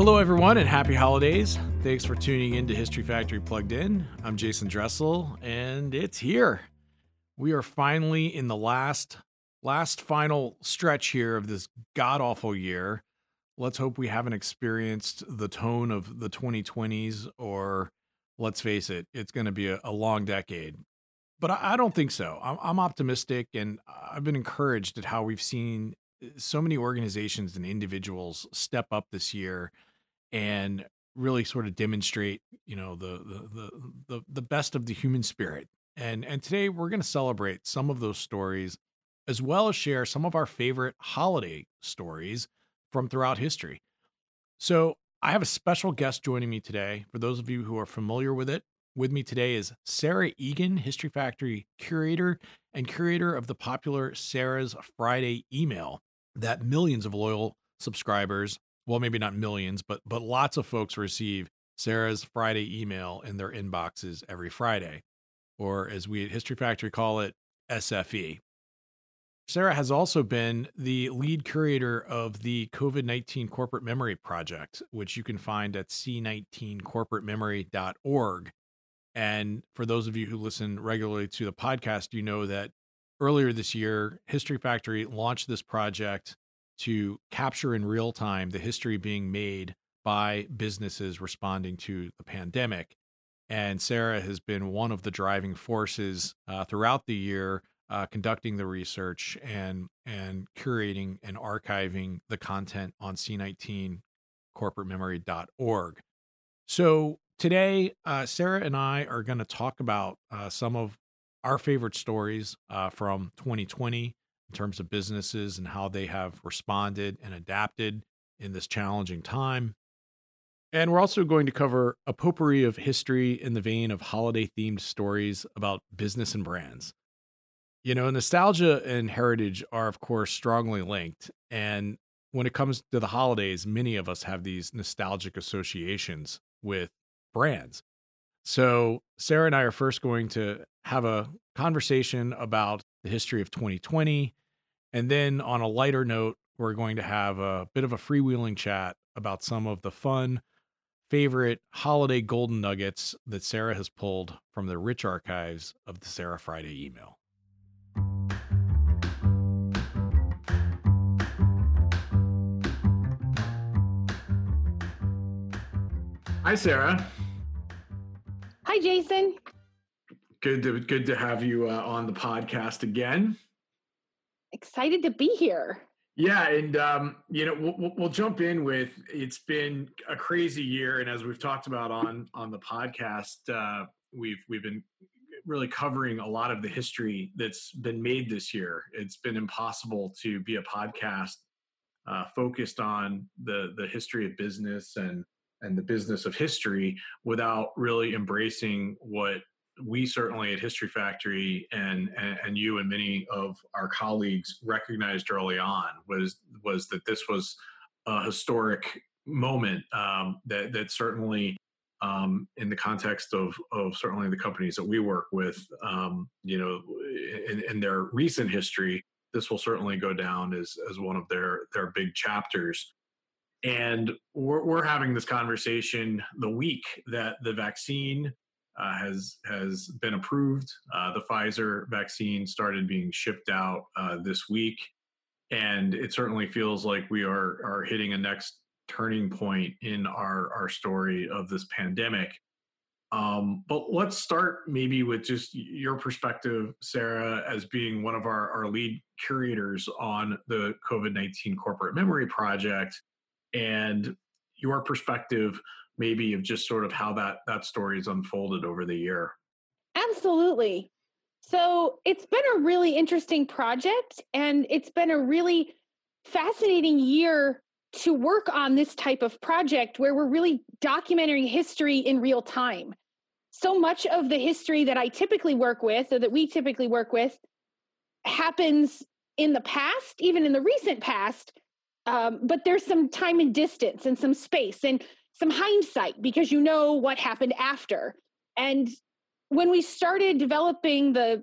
Hello, everyone, and happy holidays. Thanks for tuning in to History Factory Plugged In. I'm Jason Dressel, and it's here. We are finally in the last, last final stretch here of this god awful year. Let's hope we haven't experienced the tone of the 2020s, or let's face it, it's going to be a, a, long decade. But I, I don't think so. I'm, I'm optimistic, and I've been encouraged at how we've seen so many organizations and individuals step up this year and really sort of demonstrate you know the the the the, best of the human spirit. And and today we're going to celebrate some of those stories as well as share some of our favorite holiday stories from throughout history. So i have a special guest joining me today. For those of you who are familiar with it with me today is sarah egan history factory curator and curator of the popular sarah's friday email that millions of loyal subscribers, well, maybe not millions, but but lots of folks receive Sarah's Friday email in their inboxes every Friday, or as we at History Factory call it, SFE. Sarah has also been the lead curator of the COVID 19 Corporate Memory Project, which you can find at c19corporatememory.org. And for those of you who listen regularly to the podcast, you know that earlier this year, History Factory launched this project to capture in real time the history being made by businesses responding to the pandemic. And Sarah has been one of the driving forces uh, throughout the year, uh, conducting the research and and curating and archiving the content on C19corporatememory.org. So today, uh, Sarah and I are going to talk about uh, some of our favorite stories uh, from 2020 in terms of businesses and how they have responded and adapted in this challenging time. And we're also going to cover a potpourri of history in the vein of holiday themed stories about business and brands. You know, nostalgia and heritage are, of course, strongly linked. And when it comes to the holidays, many of us have these nostalgic associations with brands. So, Sarah and I are first going to have a conversation about the history of 2020. And then, on a lighter note, we're going to have a bit of a freewheeling chat about some of the fun, favorite holiday golden nuggets that Sarah has pulled from the rich archives of the Sarah Friday email. Hi, Sarah. Hi, Jason. Good to good to have you uh, on the podcast again. Excited to be here. Yeah, and um, you know we'll, we'll jump in with it's been a crazy year, and as we've talked about on on the podcast, uh, we've we've been really covering a lot of the history that's been made this year. It's been impossible to be a podcast uh, focused on the the history of business and and the business of history without really embracing what we certainly at History Factory and, and, and you and many of our colleagues recognized early on was was that this was a historic moment um, that that certainly um, in the context of of certainly the companies that we work with, um, you know, in, in, their recent history, this will certainly go down as as one of their their big chapters. And we're, we're having this conversation the week that the vaccine uh, has has been approved. Uh, the Pfizer vaccine started being shipped out uh, this week, and it certainly feels like we are are hitting a next turning point in our our story of this pandemic. Um, but let's start maybe with just your perspective, Sarah, as being one of our, our lead curators on the COVID 19 Corporate Memory Project and your perspective maybe of just sort of how that that story has unfolded over the year. Absolutely. So it's been a really interesting project and it's been a really fascinating year to work on this type of project where we're really documenting history in real time. So much of the history that i typically work with or that we typically work with happens in the past even in the recent past um, but there's some time and distance and some space. And some hindsight because you know what happened after. And when we started developing the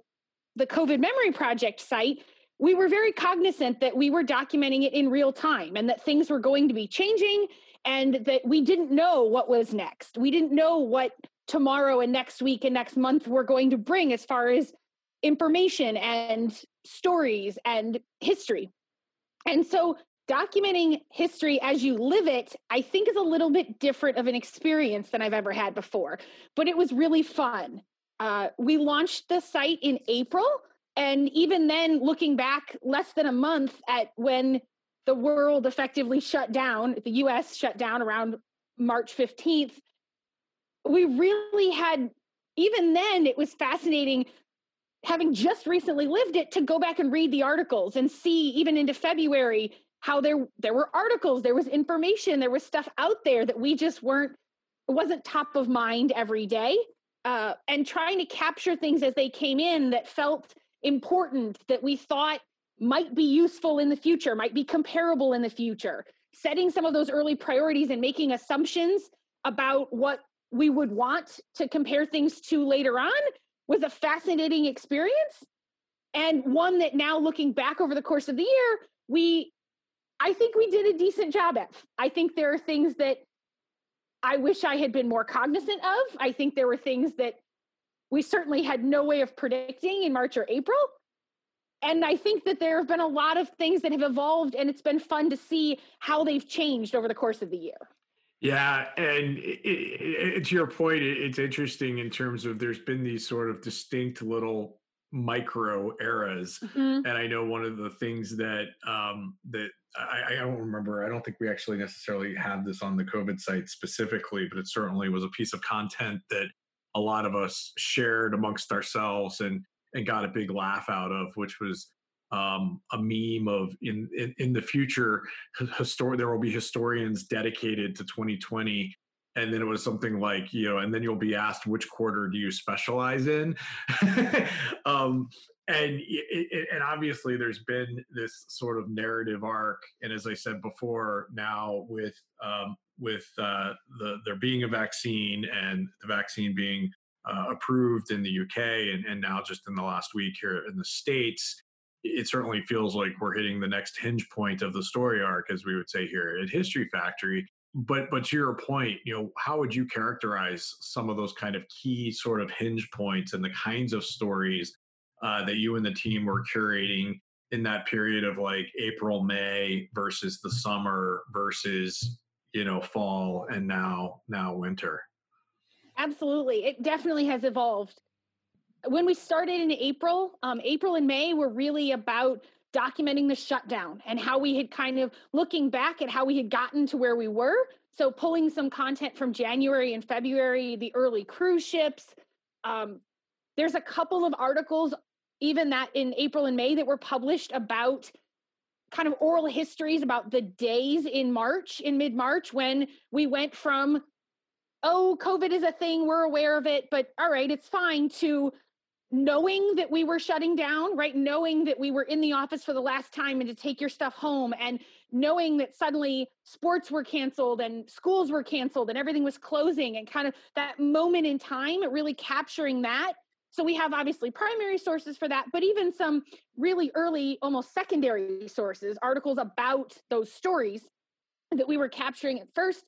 the COVID Memory Project site, we were very cognizant that we were documenting it in real time and that things were going to be changing and that we didn't know what was next. We didn't know what tomorrow and next week and next month were going to bring as far as information and stories and history. And so documenting history as you live it, I think is a little bit different of an experience than I've ever had before, but it was really fun. Uh, we launched the site in April. And even then, looking back less than a month at when the world effectively shut down, the US shut down around March 15th, we really had, even then, it was fascinating having just recently lived it to go back and read the articles and see even into February how there there were articles there was information there was stuff out there that we just weren't wasn't top of mind every day uh, and trying to capture things as they came in that felt important that we thought might be useful in the future might be comparable in the future. Setting some of those early priorities and making assumptions about what we would want to compare things to later on was a fascinating experience and one that now looking back over the course of the year we I think we did a decent job at. I think there are things that I wish I had been more cognizant of. I think there were things that we certainly had no way of predicting in March or April. And I think that there have been a lot of things that have evolved, and it's been fun to see how they've changed over the course of the year. Yeah, and it, it, it, to your point, it's interesting in terms of there's been these sort of distinct little micro eras mm-hmm. and i know one of the things that um that I, I don't remember i don't think we actually necessarily had this on the covid site specifically but it certainly was a piece of content that a lot of us shared amongst ourselves and and got a big laugh out of which was um, a meme of in, in, in the future histor- there will be historians dedicated to 2020 and then it was something like you know and then you'll be asked which quarter do you specialize in? Um, and it, it, and obviously there's been this sort of narrative arc and as i said before now with um, with uh, the there being a vaccine and the vaccine being uh, approved in the uk and, and now just in the last week here in the states it certainly feels like we're hitting the next hinge point of the story arc as we would say here at history factory but but to your point you know how would you characterize some of those kind of key sort of hinge points and the kinds of stories uh, that you and the team were curating in that period of like april may versus the summer versus you know fall and now now winter? Absolutely. It definitely has evolved. When we started in april um, april and may were really about documenting the shutdown and how we had kind of looking back at how we had gotten to where we were. So, pulling some content from January and February, the early cruise ships. Um, there's a couple of articles, even that in April and May, that were published about kind of oral histories about the days in March, in mid March, when we went from, oh, COVID is a thing, we're aware of it, but all right, it's fine, to knowing that we were shutting down, right? Knowing that we were in the office for the last time and to take your stuff home, and knowing that suddenly sports were canceled and schools were canceled and everything was closing, and kind of that moment in time, really capturing that. So we have obviously primary sources for that, but even some really early, almost secondary sources, articles about those stories that we were capturing at first.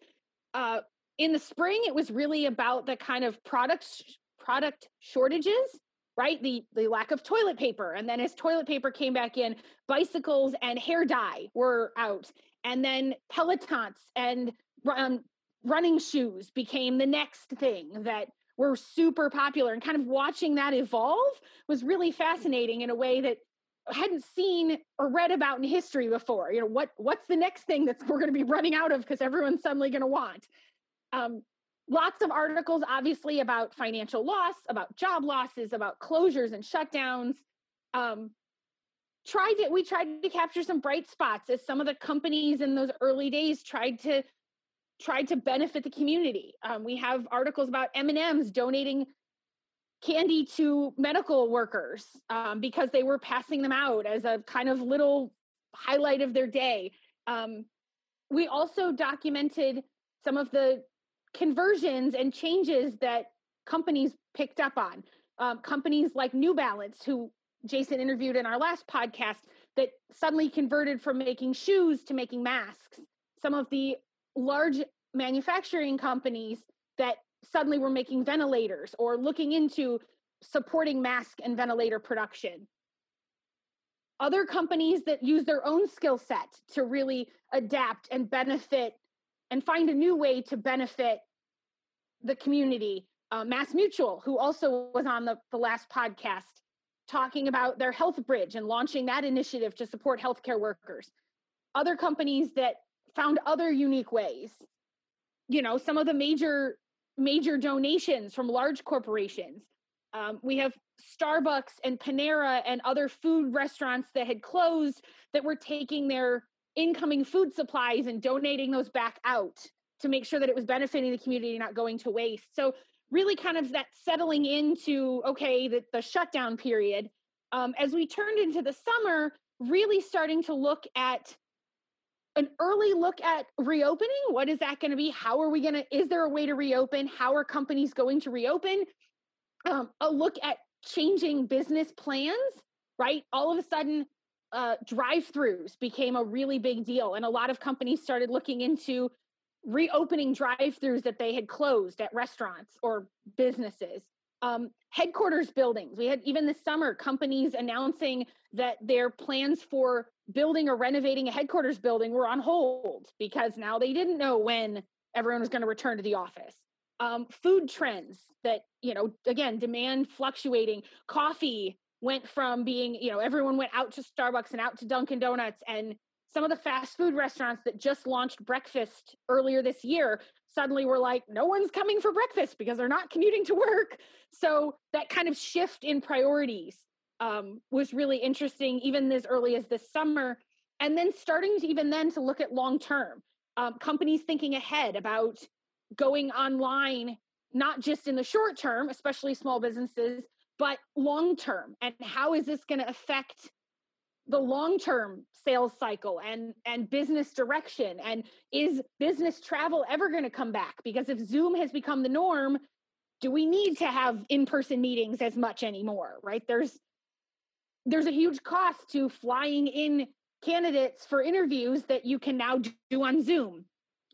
Uh, in the spring, it was really about the kind of product product shortages right? The the lack of toilet paper. And then as toilet paper came back in, bicycles and hair dye were out. And then Pelotons and um, running shoes became the next thing that were super popular. And kind of watching that evolve was really fascinating in a way that I hadn't seen or read about in history before. You know, what what's the next thing that we're going to be running out of because everyone's suddenly going to want? Um, lots of articles obviously about financial loss about job losses about closures and shutdowns. Um, tried to we tried to capture some bright spots as some of the companies in those early days tried to tried to benefit the community. Um, we have articles about m&ms donating candy to medical workers um, because they were passing them out as a kind of little highlight of their day. Um, we also documented some of the conversions and changes that companies picked up on. Um, companies like New Balance, who Jason interviewed in our last podcast, that suddenly converted from making shoes to making masks. Some of the large manufacturing companies that suddenly were making ventilators or looking into supporting mask and ventilator production. Other companies that use their own skill set to really adapt and benefit and find a new way to benefit the community. Uh, Mass Mutual, who also was on the, the last podcast, talking about their health bridge and launching that initiative to support healthcare workers. Other companies that found other unique ways. You know, some of the major major donations from large corporations. Um, we have Starbucks and Panera and other food restaurants that had closed that were taking their incoming food supplies and donating those back out to make sure that it was benefiting the community, not going to waste. So really kind of that settling into okay the, the shutdown period um, as we turned into the summer really starting to look at an early look at reopening. What is that going to be? How are we going to is there a way to reopen? How are companies going to reopen? Um, a look at changing business plans right? All of a sudden uh, drive-throughs became a really big deal and a lot of companies started looking into reopening drive-throughs that they had closed at restaurants or businesses um, headquarters buildings. We had even this summer companies announcing that their plans for building or renovating a headquarters building were on hold because now they didn't know when everyone was going to return to the office. Um, food trends that you know again demand fluctuating. Coffee went from being you know everyone went out to starbucks and out to dunkin donuts and some of the fast food restaurants that just launched breakfast earlier this year suddenly were like, no one's coming for breakfast because they're not commuting to work. So that kind of shift in priorities um, was really interesting, even as early as this summer. And then starting to even then to look at long term um, companies thinking ahead about going online, not just in the short term, especially small businesses, but long term. And how is this going to affect the long-term sales cycle and and business direction and is business travel ever going to come back? Because if zoom has become the norm do we need to have in-person meetings as much anymore right? There's there's a huge cost to flying in candidates for interviews that you can now do on zoom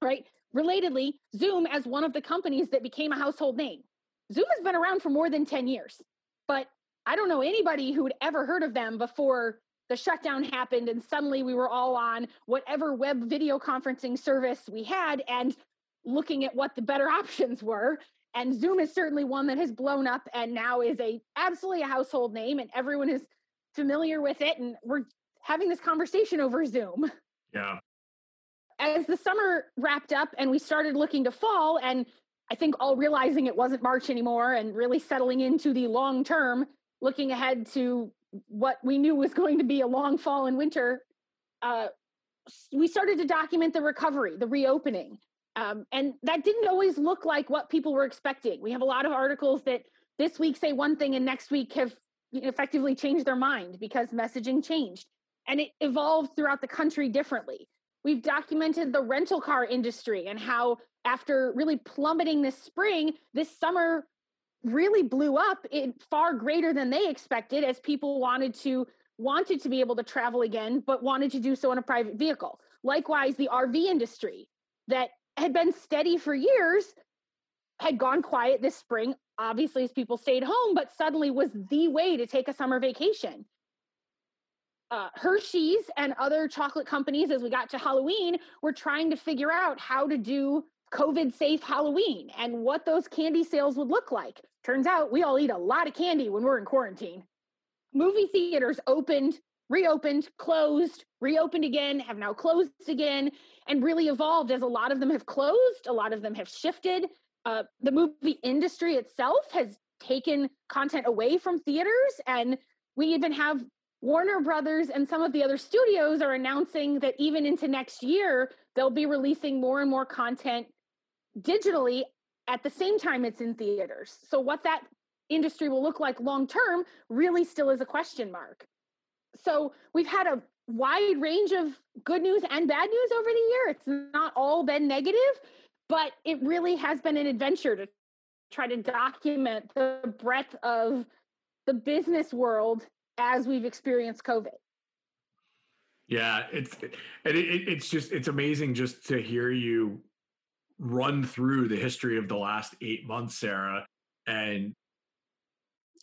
right? Relatedly zoom as one of the companies that became a household name. Zoom has been around for more than 10 years but i don't know anybody who'd ever heard of them before the shutdown happened and suddenly we were all on whatever web video conferencing service we had and looking at what the better options were. And zoom is certainly one that has blown up and now is a absolutely a household name and everyone is familiar with it and we're having this conversation over zoom. Yeah. As the summer wrapped up and we started looking to fall and i think all realizing it wasn't march anymore and really settling into the long term looking ahead to what we knew was going to be a long fall and winter, uh, we started to document the recovery, the reopening. Um, and that didn't always look like what people were expecting. We have a lot of articles that this week say one thing and next week have effectively changed their mind because messaging changed and it evolved throughout the country differently. We've documented the rental car industry and how, after really plummeting this spring, this summer really blew up in far greater than they expected as people wanted to wanted to be able to travel again but wanted to do so in a private vehicle likewise the rv industry that had been steady for years had gone quiet this spring obviously as people stayed home but suddenly was the way to take a summer vacation uh, Hershey's and other chocolate companies, as we got to Halloween, were trying to figure out how to do COVID safe Halloween and what those candy sales would look like. Turns out we all eat a lot of candy when we're in quarantine. Movie theaters opened, reopened, closed, reopened again, have now closed again, and really evolved as a lot of them have closed, a lot of them have shifted. Uh, the movie industry itself has taken content away from theaters, and we even have Warner Brothers and some of the other studios are announcing that even into next year, they'll be releasing more and more content digitally at the same time it's in theaters. So what that industry will look like long term really still is a question mark. So we've had a wide range of good news and bad news over the year. It's not all been negative, but it really has been an adventure to try to document the breadth of the business world as we've experienced COVID. Yeah, it's and it, it's just it's amazing just to hear you run through the history of the last eight months, Sarah, and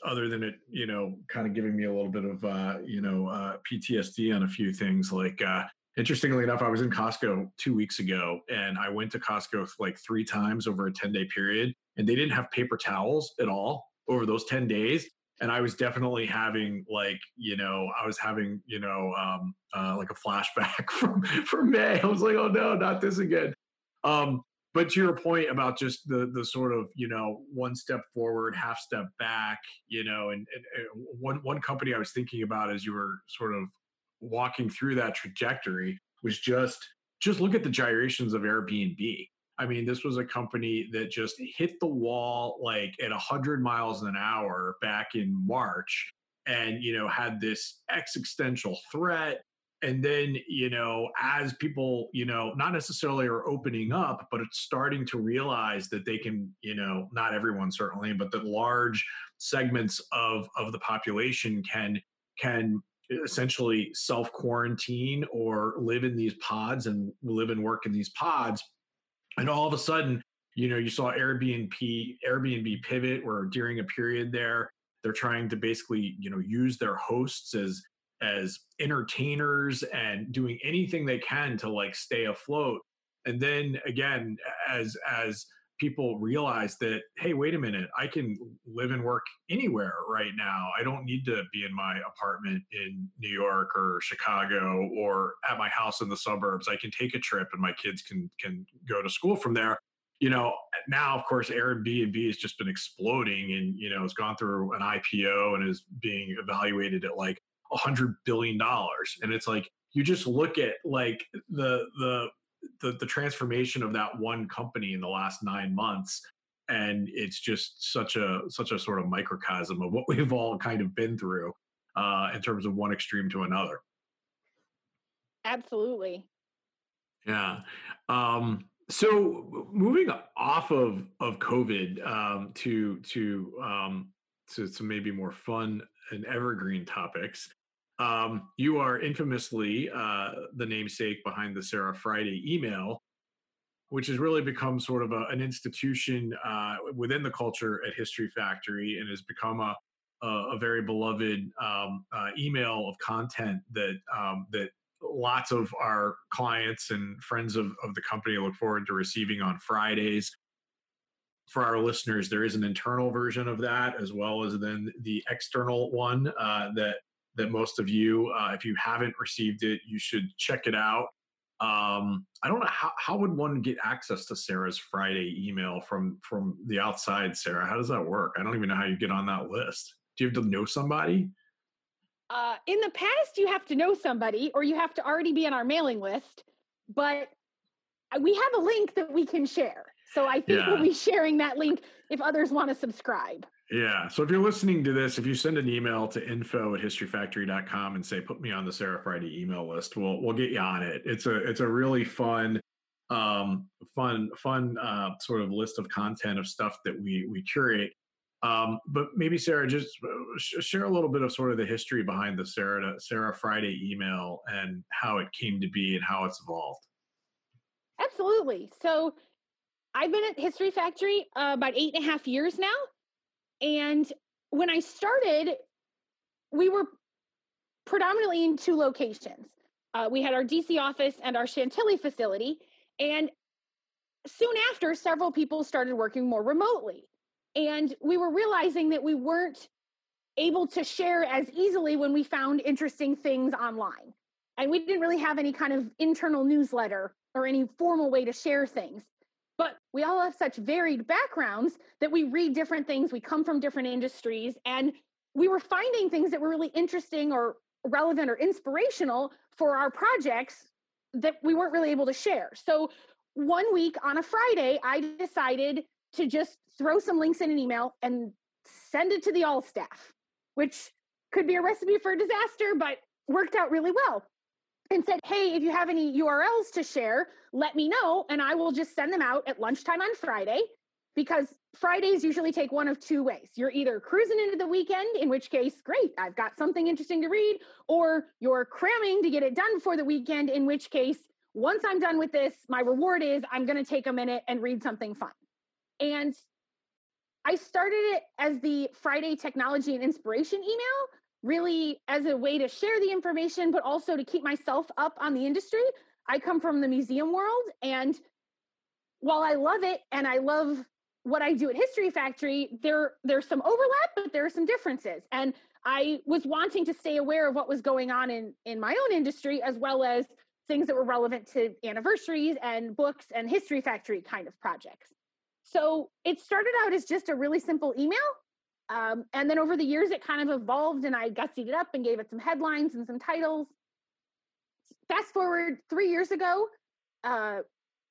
other than it, you know, kind of giving me a little bit of uh, you know uh, PTSD on a few things. Like, uh, interestingly enough, I was in Costco two weeks ago, and I went to Costco like three times over a ten day period, and they didn't have paper towels at all over those ten days and I was definitely having like you know I was having you know um, uh, like a flashback from from May. I was like, oh no, not this again. Um, but to your point about just the the sort of you know one step forward, half step back, you know, and, and, and one one company I was thinking about as you were sort of walking through that trajectory was just just look at the gyrations of Airbnb. I mean, this was a company that just hit the wall like at 100 miles an hour back in March and, you know, had this existential threat. And then, you know, as people, you know, not necessarily are opening up, but it's starting to realize that they can, you know, not everyone certainly, but that large segments of of the population can can essentially self quarantine or live in these pods and live and work in these pods. And all of a sudden you know you saw airbnb airbnb pivot where during a period there they're trying to basically you know use their hosts as as entertainers and doing anything they can to like stay afloat. And then again as as people realize that hey wait a minute i can live and work anywhere right now. I don't need to be in my apartment in new york or chicago or at my house in the suburbs. I can take a trip and my kids can can go to school from there. You know now of course airbnb has just been exploding and you know it's gone through an ipo and is being evaluated at like a hundred billion dollars. And it's like you just look at like the the the, the transformation of that one company in the last nine months and it's just such a such a sort of microcosm of what we've all kind of been through uh, in terms of one extreme to another. Absolutely. Yeah. Um, so moving off of of covid um, to to um, to some maybe more fun and evergreen topics um, you are infamously uh, the namesake behind the Sarah Friday email, which has really become sort of a, an institution uh, within the culture at History Factory and has become a, a, a very beloved um, uh, email of content that um, that lots of our clients and friends of, of the company look forward to receiving on Fridays. For our listeners, there is an internal version of that as well as then the external one uh, that that most of you, uh, if you haven't received it, you should check it out. Um, I don't know how, how would one get access to Sarah's Friday email from from the outside, Sarah? How does that work? I don't even know how you get on that list. Do you have to know somebody? Uh, in the past, you have to know somebody, or you have to already be on our mailing list. But we have a link that we can share. So I think yeah. we'll be sharing that link if others want to subscribe. Yeah. So if you're listening to this, if you send an email to info at historyfactory.com and say, put me on the Sarah Friday email list, we'll, we'll get you on it. It's a, it's a really fun, um, fun, fun, uh, sort of list of content of stuff that we, we curate. Um, but maybe Sarah, just uh, share a little bit of sort of the history behind the Sarah, Sarah Friday email and how it came to be and how it's evolved. Absolutely. So I've been at History Factory uh, about eight and a half years now and when I started, we were predominantly in two locations. Uh, we had our DC office and our Chantilly facility. And soon after, several people started working more remotely. And we were realizing that we weren't able to share as easily when we found interesting things online. And we didn't really have any kind of internal newsletter or any formal way to share things but we all have such varied backgrounds that we read different things we come from different industries and we were finding things that were really interesting or relevant or inspirational for our projects that we weren't really able to share. So one week on a friday i decided to just throw some links in an email and send it to the all staff which could be a recipe for disaster but worked out really well and said, Hey, if you have any URLs to share, let me know. And I will just send them out at lunchtime on Friday. because Fridays usually take one of two ways. You're either cruising into the weekend, in which case, great, I've got something interesting to read, or you're cramming to get it done for the weekend, in which case, once I'm done with this, my reward is I'm going to take a minute and read something fun. And I started it as the Friday technology and inspiration email, really as a way to share the information, but also to keep myself up on the industry. I come from the museum world, and while I love it and I love what I do at History Factory, there there's some overlap, but there are some differences. And I was wanting to stay aware of what was going on in in my own industry, as well as things that were relevant to anniversaries and books and History Factory kind of projects. So it started out as just a really simple email. Um, and then over the years, it kind of evolved, and I gussied it up and gave it some headlines and some titles. Fast forward three years ago, uh,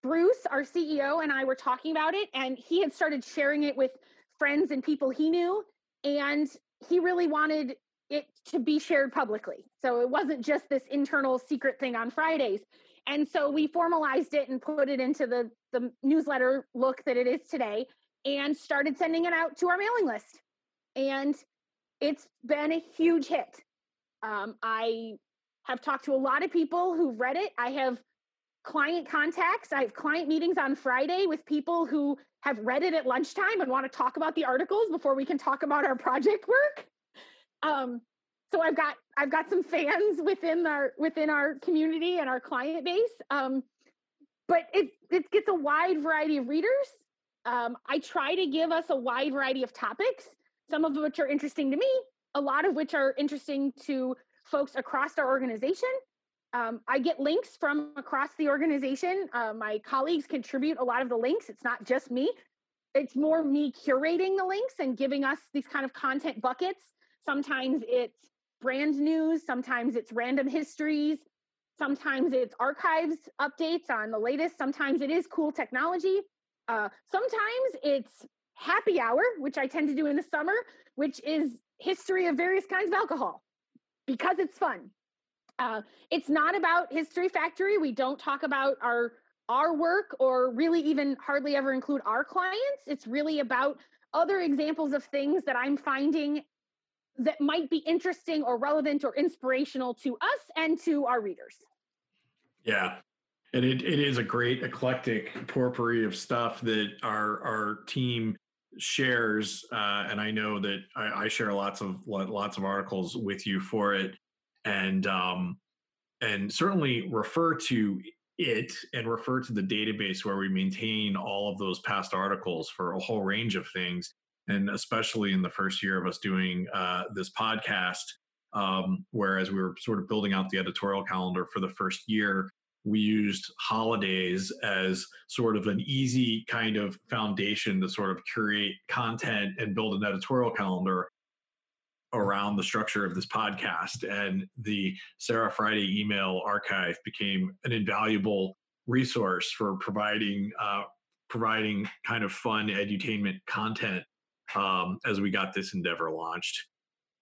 Bruce, our CEO, and I were talking about it, and he had started sharing it with friends and people he knew. And he really wanted it to be shared publicly. So it wasn't just this internal secret thing on Fridays. And so we formalized it and put it into the, the newsletter look that it is today and started sending it out to our mailing list. And it's been a huge hit. Um, I have talked to a lot of people who've read it. I have client contacts. I have client meetings on Friday with people who have read it at lunchtime and want to talk about the articles before we can talk about our project work. Um, so I've got I've got some fans within our within our community and our client base. Um, but it it gets a wide variety of readers. Um, I try to give us a wide variety of topics, some of which are interesting to me, a lot of which are interesting to folks across our organization. Um, I get links from across the organization. Uh, my colleagues contribute a lot of the links. It's not just me. It's more me curating the links and giving us these kind of content buckets. Sometimes it's brand news, sometimes it's random histories, sometimes it's archives updates on the latest, sometimes it is cool technology. Uh, sometimes it's happy hour, which I tend to do in the summer, which is history of various kinds of alcohol because it's fun. Uh, it's not about History Factory. We don't talk about our our work or really even hardly ever include our clients. It's really about other examples of things that I'm finding that might be interesting or relevant or inspirational to us and to our readers. Yeah. And it, it is a great eclectic potpourri of stuff that our our team shares. Uh, and I know that I, I share lots of lots of articles with you for it and um, and certainly refer to it and refer to the database where we maintain all of those past articles for a whole range of things and especially in the first year of us doing uh, this podcast um, whereas we were sort of building out the editorial calendar for the first year we used holidays as sort of an easy kind of foundation to sort of curate content and build an editorial calendar around the structure of this podcast. And the Sarah Friday email archive became an invaluable resource for providing uh, providing kind of fun edutainment content um, as we got this endeavor launched.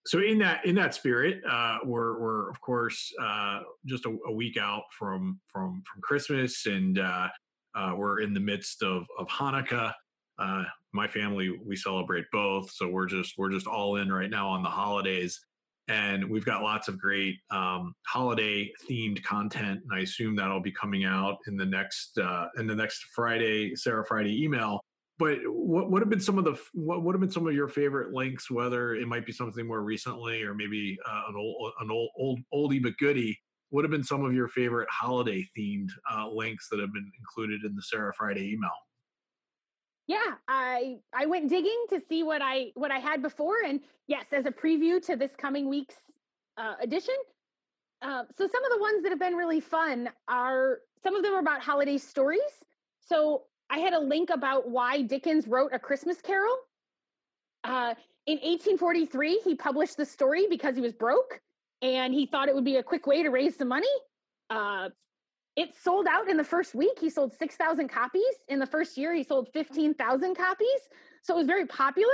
So in that in that spirit, uh, we're we're of course uh, just a, a, week out from from from Christmas, and uh, uh we're in the midst of of Hanukkah. Uh, my family we celebrate both so we're just we're just all in right now on the holidays and we've got lots of great um, holiday themed content and i assume that'll be coming out in the next uh, in the next friday sarah friday email but what have been some of the what have been some of your favorite links whether it might be something more recently or maybe uh, an old an old old oldie but goodie would have been some of your favorite holiday themed uh, links that have been included in the sarah friday email? Yeah i i went digging to see what i what i had before and yes as a preview to this coming week's uh, edition uh, so some of the ones that have been really fun are some of them are about holiday stories. So i had a link about why dickens wrote a christmas carol uh, in 1843 he published the story because he was broke and he thought it would be a quick way to raise some money uh, it sold out in the first week. He sold 6,000 copies. In the first year, he sold 15,000 copies. So it was very popular,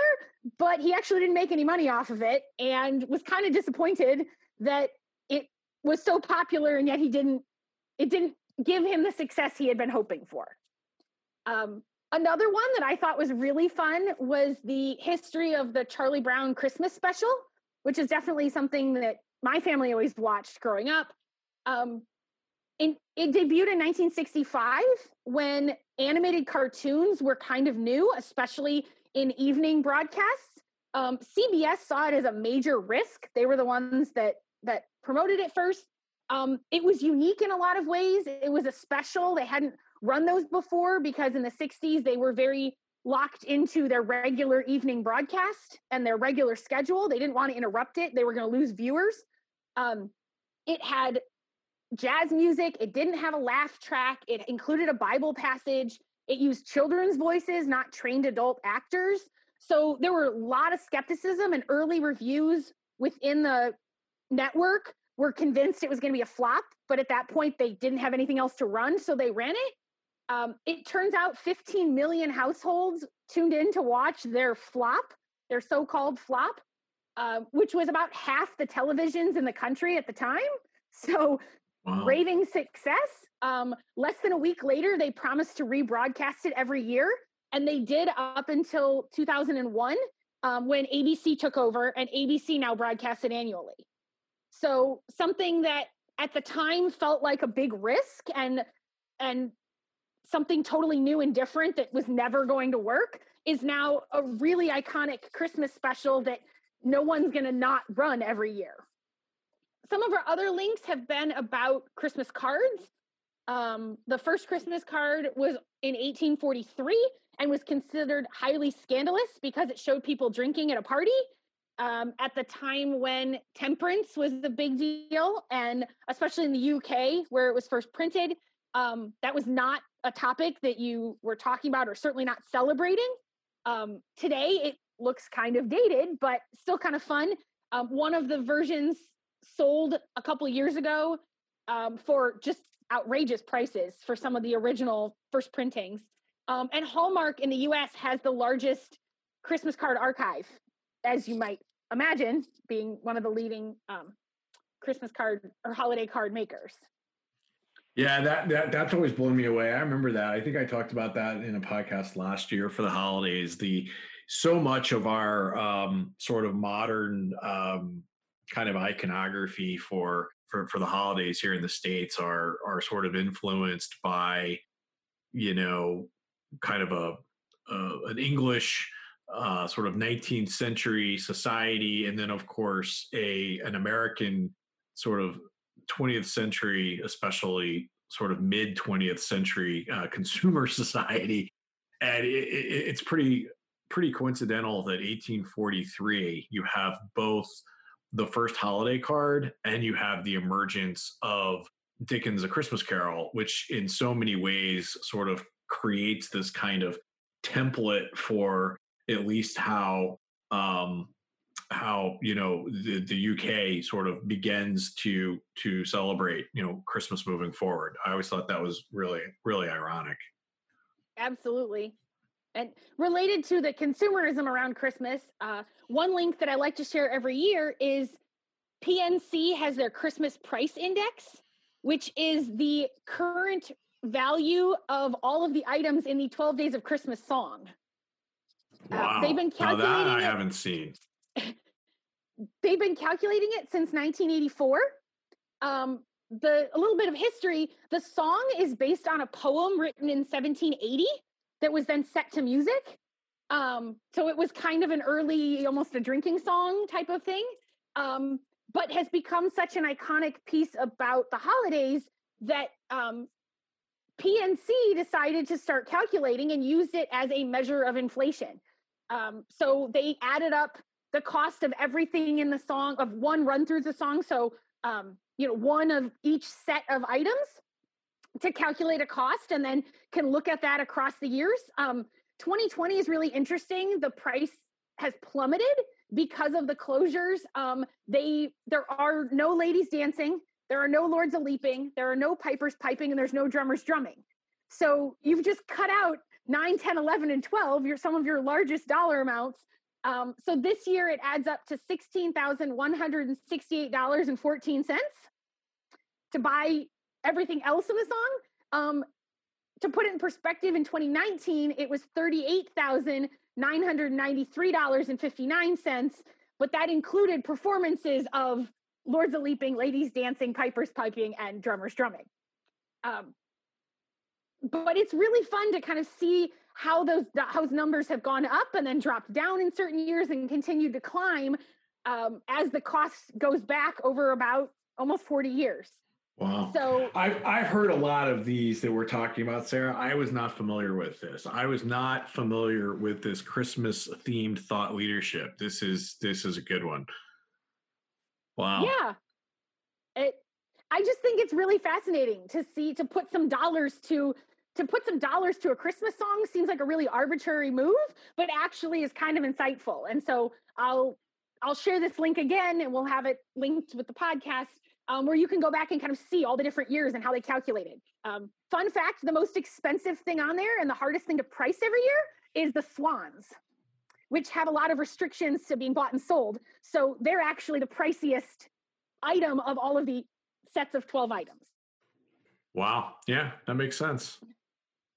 but he actually didn't make any money off of it and was kind of disappointed that it was so popular and yet he didn't, it didn't give him the success he had been hoping for. Um, Another one that I thought was really fun was the history of the Charlie Brown Christmas special, which is definitely something that my family always watched growing up. Um, in, it debuted in 1965 when animated cartoons were kind of new, especially in evening broadcasts. Um, CBS saw it as a major risk. They were the ones that that promoted it first. Um, it was unique in a lot of ways. It was a special. They hadn't run those before because in the 60s they were very locked into their regular evening broadcast and their regular schedule. They didn't want to interrupt it. They were going to lose viewers. Um, it had jazz music. It didn't have a laugh track. It included a Bible passage. It used children's voices, not trained adult actors. So there were a lot of skepticism and early reviews within the network were convinced it was going to be a flop. But at that point, they didn't have anything else to run. So they ran it. Um, it turns out 15 million households tuned in to watch their flop, their so called flop, uh, which was about half the televisions in the country at the time. So wow. raving success. Um, less than a week later, they promised to rebroadcast it every year, and they did up until 2001 um, when ABC took over, and ABC now broadcasts it annually. So something that at the time felt like a big risk and and something totally new and different that was never going to work is now a really iconic Christmas special that no one's going to not run every year some of our other links have been about Christmas cards. Um, the first Christmas card was in 1843 and was considered highly scandalous because it showed people drinking at a party um, at the time when temperance was the big deal, and especially in the UK where it was first printed, um, that was not a topic that you were talking about or certainly not celebrating. Um, today it looks kind of dated, but still kind of fun. Um, one of the versions sold a couple years ago um, for just outrageous prices for some of the original first printings. Um, and Hallmark in the US has the largest Christmas card archive, as you might imagine, being one of the leading um, Christmas card or holiday card makers. Yeah, that, that that's always blown me away. I remember that. I think I talked about that in a podcast last year for the holidays. The so much of our um, sort of modern um, kind of iconography for for for the holidays here in the states are are sort of influenced by you know kind of a, a an English uh, sort of 19th century society, and then of course a an American sort of 20th century, especially sort of mid 20th century uh, consumer society, and it, it, it's pretty pretty coincidental that 1843 you have both the first holiday card and you have the emergence of Dickens' A Christmas Carol, which in so many ways sort of creates this kind of template for at least how um, how you know the, the UK sort of begins to to celebrate you know Christmas moving forward. I always thought that was really really ironic. Absolutely. And related to the consumerism around Christmas, uh, one link that I like to share every year is PNC has their Christmas price index, which is the current value of all of the items in the 12 Days of Christmas song. Wow. Uh, they've been calculating now that I it. haven't seen. They've been calculating it since 1984. Um, the a little bit of history. The song is based on a poem written in 1780 that was then set to music. Um, so it was kind of an early, almost a drinking song type of thing, um, but has become such an iconic piece about the holidays that um, PNC decided to start calculating and used it as a measure of inflation. Um, so they added up the cost of everything in the song of one run through the song. So, um, you know, one of each set of items to calculate a cost and then can look at that across the years. Um, 2020 is really interesting. The price has plummeted because of the closures. Um, they there are no ladies dancing, there are no lords a leaping, there are no pipers piping, and there's no drummers drumming. So you've just cut out 9, 10, 11, and 12, your, some of your largest dollar amounts. Um, so this year it adds up to $16,168.14 to buy everything else in the song. Um, to put it in perspective, in 2019, it was $38,993.59, but that included performances of Lords of Leaping, Ladies Dancing, Pipers Piping, and Drummers Drumming. Um, but it's really fun to kind of see how those those numbers have gone up and then dropped down in certain years and continued to climb um, as the cost goes back over about almost 40 years. Wow. So I've I've heard a lot of these that we're talking about, Sarah. I was not familiar with this. I was not familiar with this Christmas themed thought leadership. This is this is a good one. Wow. Yeah. It I just think it's really fascinating to see to put some dollars to to put some dollars to a Christmas song seems like a really arbitrary move, but actually is kind of insightful. And so I'll I'll share this link again and we'll have it linked with the podcast um, where you can go back and kind of see all the different years and how they calculated. Um, fun fact the most expensive thing on there and the hardest thing to price every year is the swans, which have a lot of restrictions to being bought and sold. So they're actually the priciest item of all of the sets of 12 items. Wow. Yeah, that makes sense.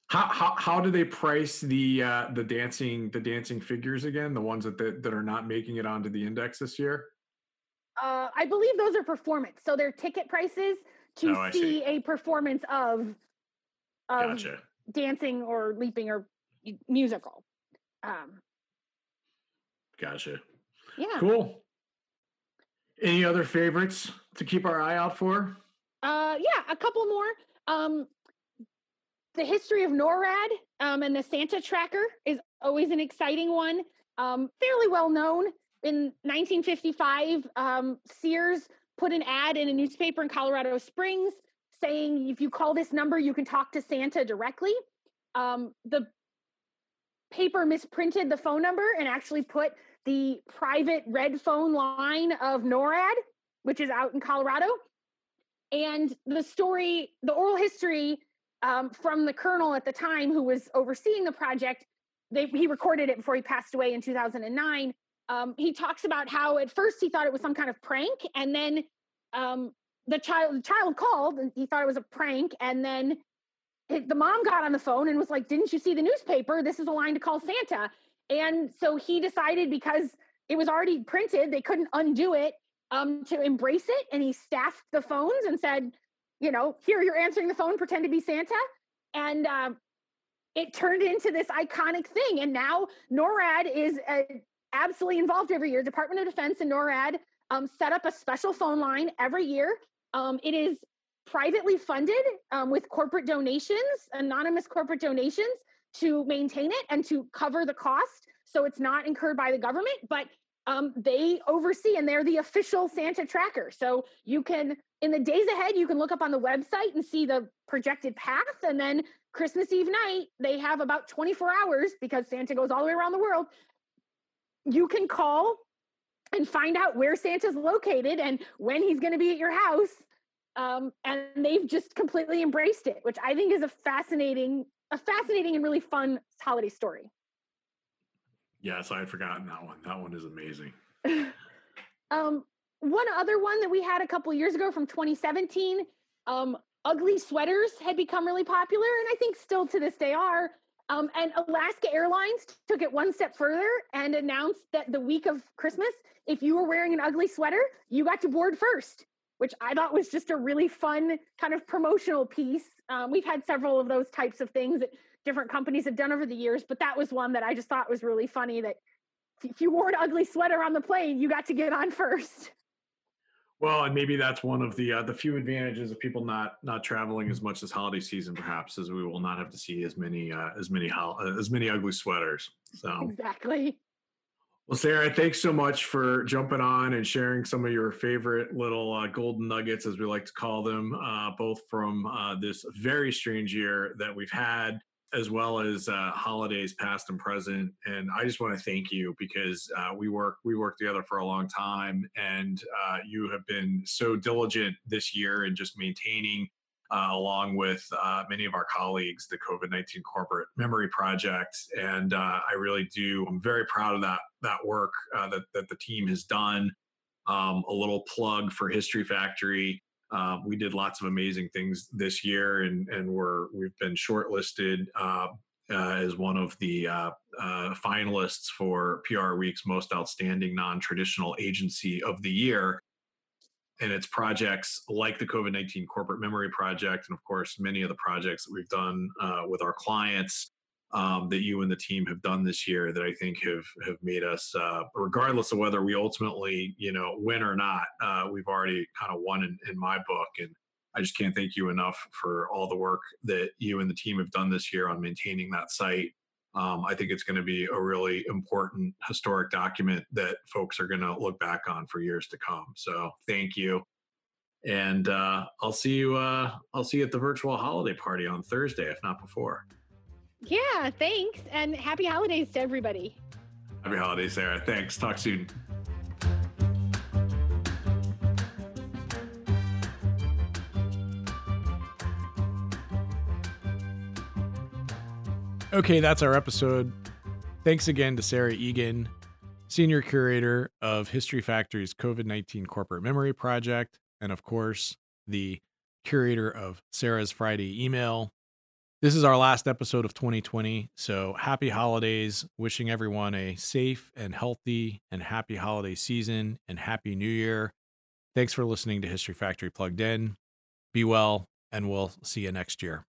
How, how, how do they price the uh, the dancing the dancing figures again? The ones that, that that are not making it onto the index this year? Uh, I believe those are performance. So they're ticket prices to Oh, see, see. a performance of, of Gotcha. dancing or leaping or musical. Um, Gotcha. yeah. Cool. Any other favorites to keep our eye out for? Uh, yeah, a couple more. Um, the history of NORAD um, and the Santa Tracker is always an exciting one. Um, fairly well known. In 1955, um, Sears put an ad in a newspaper in Colorado Springs saying if you call this number, you can talk to Santa directly. Um, the paper misprinted the phone number and actually put the private red phone line of NORAD, which is out in Colorado. And the story, the oral history um, from the colonel at the time who was overseeing the project, they, he recorded it before he passed away in 2009. Um, he talks about how at first he thought it was some kind of prank, and then um, the child the child called and he thought it was a prank, and then the mom got on the phone and was like, "Didn't you see the newspaper? This is a line to call Santa." And so he decided because it was already printed, they couldn't undo it um, to embrace it, and he staffed the phones and said, "You know, here you're answering the phone, pretend to be Santa," and um, it turned into this iconic thing. And now NORAD is uh, absolutely involved every year. Department of Defense and NORAD um, set up a special phone line every year. Um, it is privately funded um, with corporate donations, anonymous corporate donations to maintain it and to cover the cost. So it's not incurred by the government, but um, they oversee and they're the official Santa tracker. So you can, in the days ahead, you can look up on the website and see the projected path. And then Christmas Eve night, they have about 24 hours because Santa goes all the way around the world. You can call and find out where Santa's located and when he's going to be at your house. Um, and they've just completely embraced it, which I think is a fascinating, a fascinating and really fun holiday story. Yes, I had forgotten that one. That one is amazing. Um, one other one that we had a couple years ago from 2017, um, ugly sweaters had become really popular, and I think still to this day are. Um, and Alaska Airlines took it one step further and announced that the week of Christmas, if you were wearing an ugly sweater, you got to board first, which I thought was just a really fun kind of promotional piece. Um, we've had several of those types of things that different companies have done over the years, but that was one that I just thought was really funny that if you wore an ugly sweater on the plane, you got to get on first. Well, and maybe that's one of the uh, the few advantages of people not not traveling as much this holiday season, perhaps, as we will not have to see as many uh, as many hol- uh, as many ugly sweaters. So, Exactly. well, Sarah, thanks so much for jumping on and sharing some of your favorite little uh, golden nuggets, as we like to call them, uh, both from uh, this very strange year that we've had, as well as uh, holidays past and present. And I just want to thank you because uh, we work we worked together for a long time, and uh, you have been so diligent this year in just maintaining. Uh, along with uh, many of our colleagues, the COVID nineteen Corporate Memory Project, and uh, I really do. I'm very proud of that that work that that the team has done. Um, a little plug for History Factory. Uh, we did lots of amazing things this year, and and we're we've been shortlisted uh, uh, as one of the uh, uh, finalists for PRWeek's Most Outstanding Non-Traditional Agency of the Year. And it's projects like the COVID 19 Corporate Memory Project, and of course, many of the projects that we've done uh, with our clients um, that you and the team have done this year that I think have have made us, uh, regardless of whether we ultimately you know win or not, uh, we've already kind of won in, in my book, and I just can't thank you enough for all the work that you and the team have done this year on maintaining that site. Um, I think it's going to be a really important historic document that folks are going to look back on for years to come. So thank you. And uh, I'll see you. Uh, I'll see you at the virtual holiday party on Thursday, if not before. Yeah, thanks, and happy holidays to everybody. Happy holidays, Sarah. Thanks. Talk soon. Okay, that's our episode. Thanks again to Sarah Egan, Senior Curator of History Factory's COVID 19 Corporate Memory Project, and of course, the curator of Sarah's Friday email. This is our last episode of 2020. So happy holidays. Wishing everyone a safe and healthy and happy holiday season and happy new year. Thanks for listening to History Factory Plugged In. Be well, and we'll see you next year.